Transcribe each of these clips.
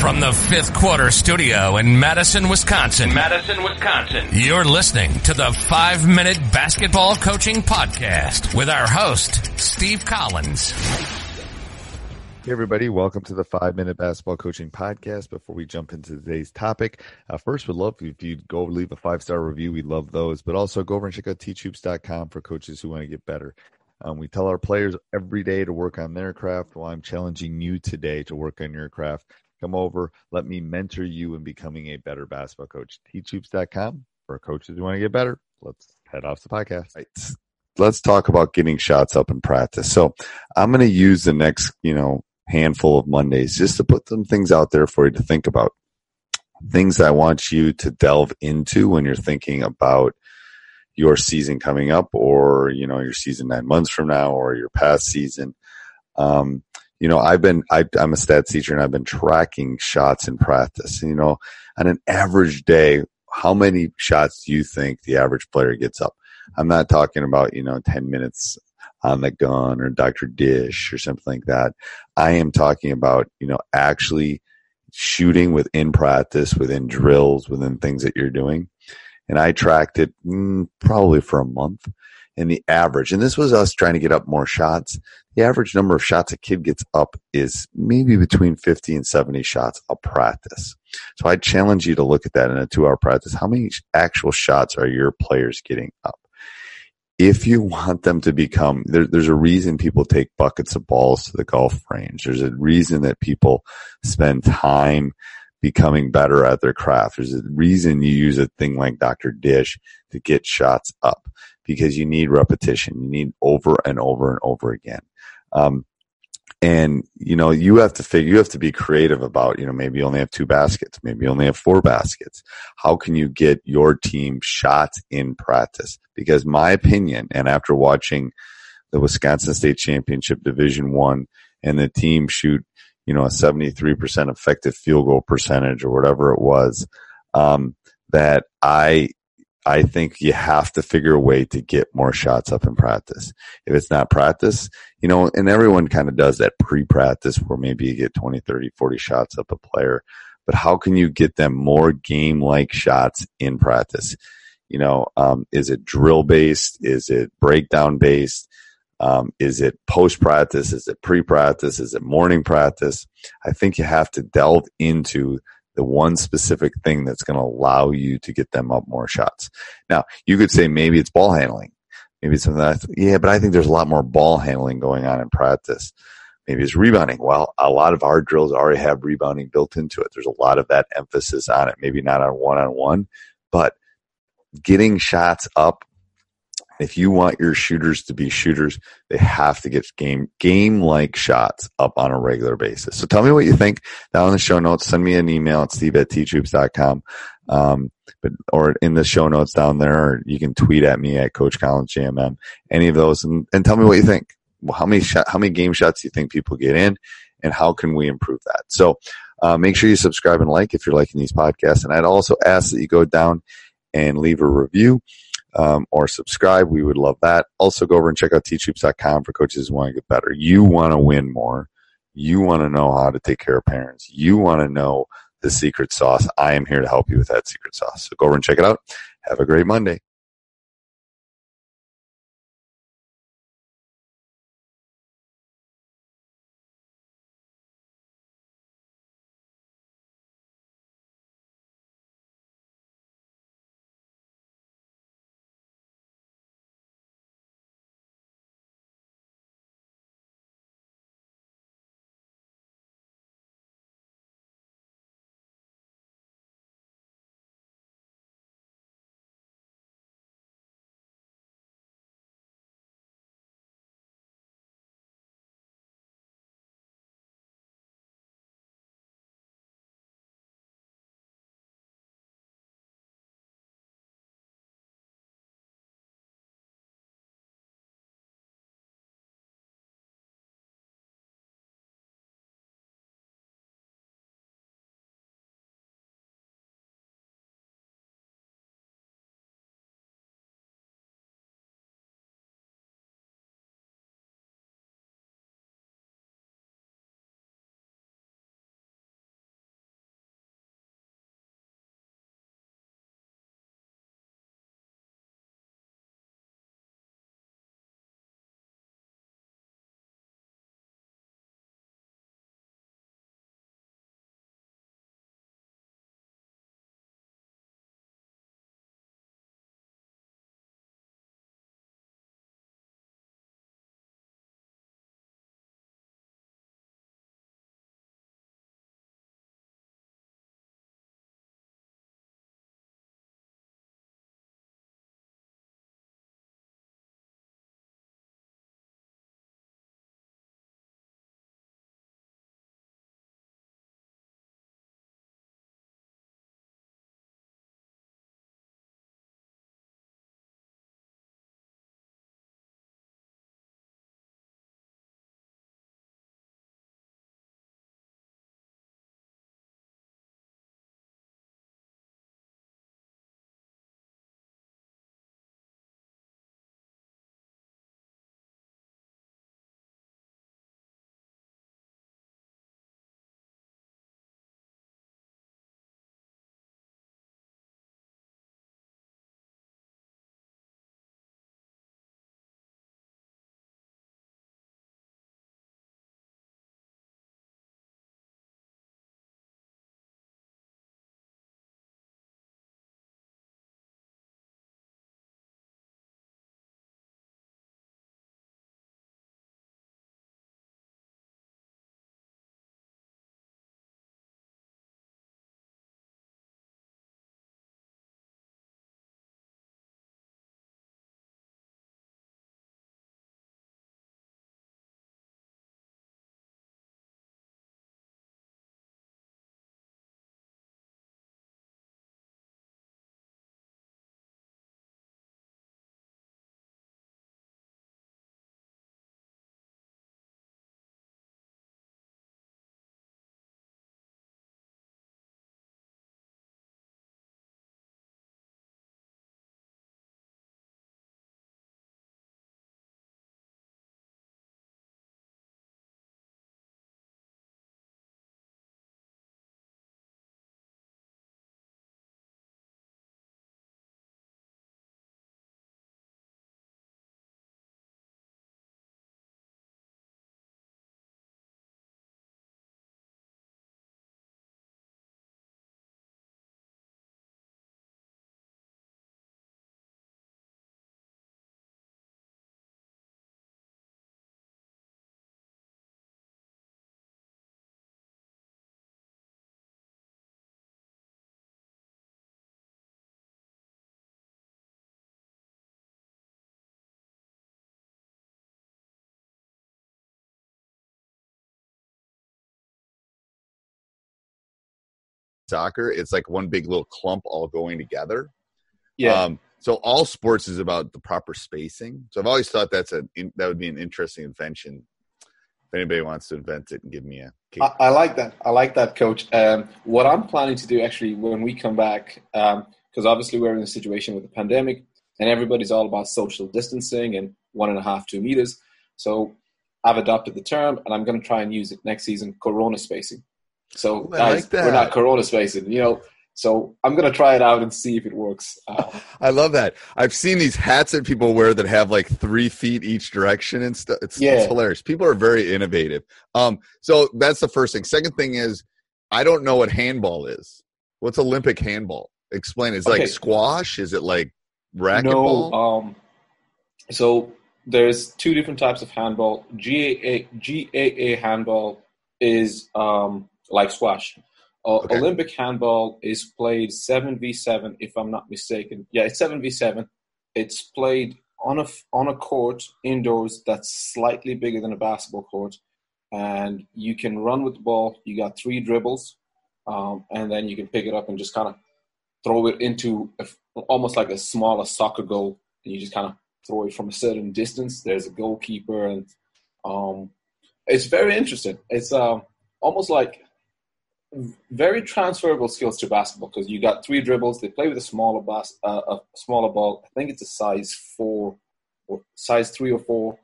From the fifth quarter studio in Madison, Wisconsin. Madison, Wisconsin. You're listening to the five minute basketball coaching podcast with our host, Steve Collins. Hey everybody, welcome to the five minute basketball coaching podcast. Before we jump into today's topic, uh, first would love if you'd go leave a five star review. We love those, but also go over and check out teachhoops.com for coaches who want to get better. Um, we tell our players every day to work on their craft. Well, I'm challenging you today to work on your craft. Come over, let me mentor you in becoming a better basketball coach. Teachhoops.com for coaches who want to get better. Let's head off the podcast. Right. Let's talk about getting shots up in practice. So I'm going to use the next, you know, handful of Mondays just to put some things out there for you to think about. Things I want you to delve into when you're thinking about your season coming up or, you know, your season nine months from now or your past season. Um, you know, I've been, I, am a stats teacher and I've been tracking shots in practice. You know, on an average day, how many shots do you think the average player gets up? I'm not talking about, you know, 10 minutes on the gun or Dr. Dish or something like that. I am talking about, you know, actually shooting within practice, within drills, within things that you're doing. And I tracked it mm, probably for a month and the average, and this was us trying to get up more shots. The average number of shots a kid gets up is maybe between 50 and 70 shots a practice. So I challenge you to look at that in a two hour practice. How many actual shots are your players getting up? If you want them to become, there, there's a reason people take buckets of balls to the golf range. There's a reason that people spend time becoming better at their craft. There's a reason you use a thing like Dr. Dish to get shots up because you need repetition. You need over and over and over again. Um, and you know you have to figure you have to be creative about you know maybe you only have two baskets maybe you only have four baskets how can you get your team shots in practice because my opinion and after watching the wisconsin state championship division one and the team shoot you know a 73% effective field goal percentage or whatever it was um, that i I think you have to figure a way to get more shots up in practice. If it's not practice, you know, and everyone kind of does that pre-practice where maybe you get 20, 30, 40 shots up a player. But how can you get them more game-like shots in practice? You know, um, is it drill based? Is it breakdown based? Um, is it post practice? Is it pre practice? Is it morning practice? I think you have to delve into the one specific thing that's going to allow you to get them up more shots. Now, you could say maybe it's ball handling. Maybe it's something that, yeah, but I think there's a lot more ball handling going on in practice. Maybe it's rebounding. Well, a lot of our drills already have rebounding built into it. There's a lot of that emphasis on it. Maybe not on one on one, but getting shots up if you want your shooters to be shooters, they have to get game game like shots up on a regular basis. So tell me what you think down in the show notes. Send me an email at steve at teachhoops.com. Um, but, or in the show notes down there, you can tweet at me at Coach Collins JMM, any of those, and, and tell me what you think. Well, how many shot, how many game shots do you think people get in, and how can we improve that? So, uh, make sure you subscribe and like if you're liking these podcasts. And I'd also ask that you go down and leave a review um, or subscribe. We would love that. Also, go over and check out teachhoops.com for coaches who want to get better. You want to win more. You want to know how to take care of parents. You want to know the secret sauce. I am here to help you with that secret sauce. So go over and check it out. Have a great Monday. Soccer, it's like one big little clump all going together. Yeah. Um, so all sports is about the proper spacing. So I've always thought that's a that would be an interesting invention. If anybody wants to invent it and give me a I like that. I like that, Coach. Um, what I'm planning to do actually when we come back, because um, obviously we're in a situation with the pandemic, and everybody's all about social distancing and one and a half, two meters. So I've adopted the term, and I'm going to try and use it next season: Corona spacing. So guys, like we're not Corona spacing. You know, so I'm going to try it out and see if it works. Uh, I love that. I've seen these hats that people wear that have like three feet each direction and stuff. It's, yeah. it's hilarious. People are very innovative. Um, so that's the first thing. Second thing is, I don't know what handball is. What's Olympic handball? Explain. Is it okay. like squash? Is it like racquetball? No. Um, so there's two different types of handball. GAA, GAA handball is um, like squash. Uh, okay. Olympic handball is played 7v7, if I'm not mistaken. Yeah, it's 7v7. It's played on a, on a court indoors that's slightly bigger than a basketball court. And you can run with the ball. You got three dribbles. Um, and then you can pick it up and just kind of throw it into a, almost like a smaller soccer goal. And you just kind of throw it from a certain distance. There's a goalkeeper. And um, it's very interesting. It's uh, almost like very transferable skills to basketball because you got three dribbles. They play with a smaller bas- uh, a smaller ball. I think it's a size four or size three or four.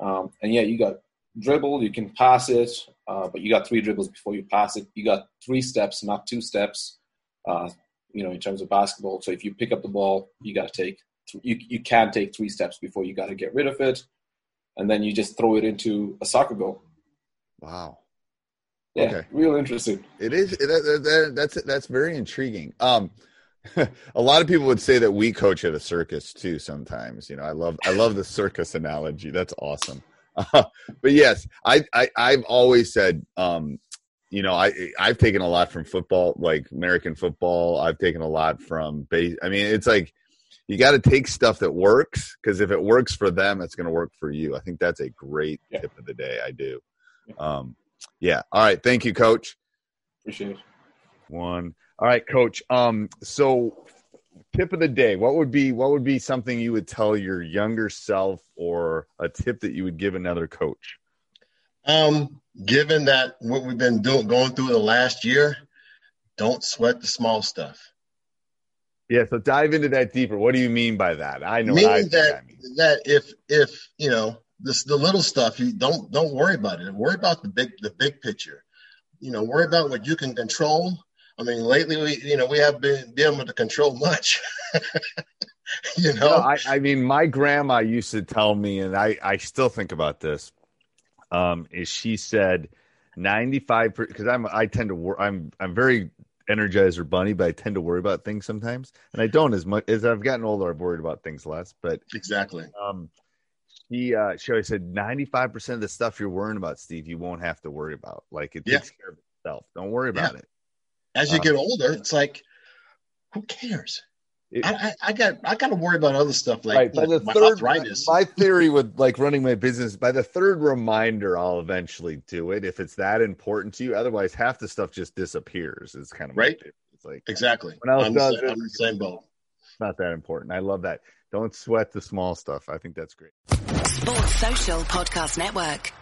Um, and yeah, you got dribble. You can pass it, uh, but you got three dribbles before you pass it. You got three steps, not two steps. Uh, you know, in terms of basketball. So if you pick up the ball, you got to take you you can take three steps before you got to get rid of it, and then you just throw it into a soccer goal. Wow. Yeah, okay. real interesting. It is. That, that, that's that's very intriguing. Um, a lot of people would say that we coach at a circus too. Sometimes, you know, I love I love the circus analogy. That's awesome. Uh, but yes, I, I I've always said, um, you know, I I've taken a lot from football, like American football. I've taken a lot from base. I mean, it's like you got to take stuff that works because if it works for them, it's going to work for you. I think that's a great yeah. tip of the day. I do. Um, yeah. All right. Thank you, Coach. Appreciate it. One. All right, Coach. Um, so tip of the day. What would be what would be something you would tell your younger self, or a tip that you would give another coach? Um, given that what we've been doing going through the last year, don't sweat the small stuff. Yeah, so dive into that deeper. What do you mean by that? I know meaning I that I mean. that if if you know this the little stuff you don't don't worry about it. Worry about the big the big picture. You know worry about what you can control. I mean lately we you know we have been dealing with the control much. You know? I, I mean my grandma used to tell me and i i still think about this um is she said 95 because i'm i tend to work i'm i'm very energizer bunny but i tend to worry about things sometimes. And i don't as much as i've gotten older i've worried about things less but exactly. um he uh she always said 95% of the stuff you're worrying about steve you won't have to worry about like it yeah. takes care of itself don't worry about it as you um, get older it's like who cares it, I, I, I, got I got to worry about other stuff like, right, by the my third, arthritis. My theory with like running my business by the third reminder, I'll eventually do it if it's that important to you. Otherwise, half the stuff just disappears. It's kind of right. It's like exactly. When else I'm does the, it, I'm the same boat. Not that important. I love that. Don't sweat the small stuff. I think that's great. Sports Social Podcast Network.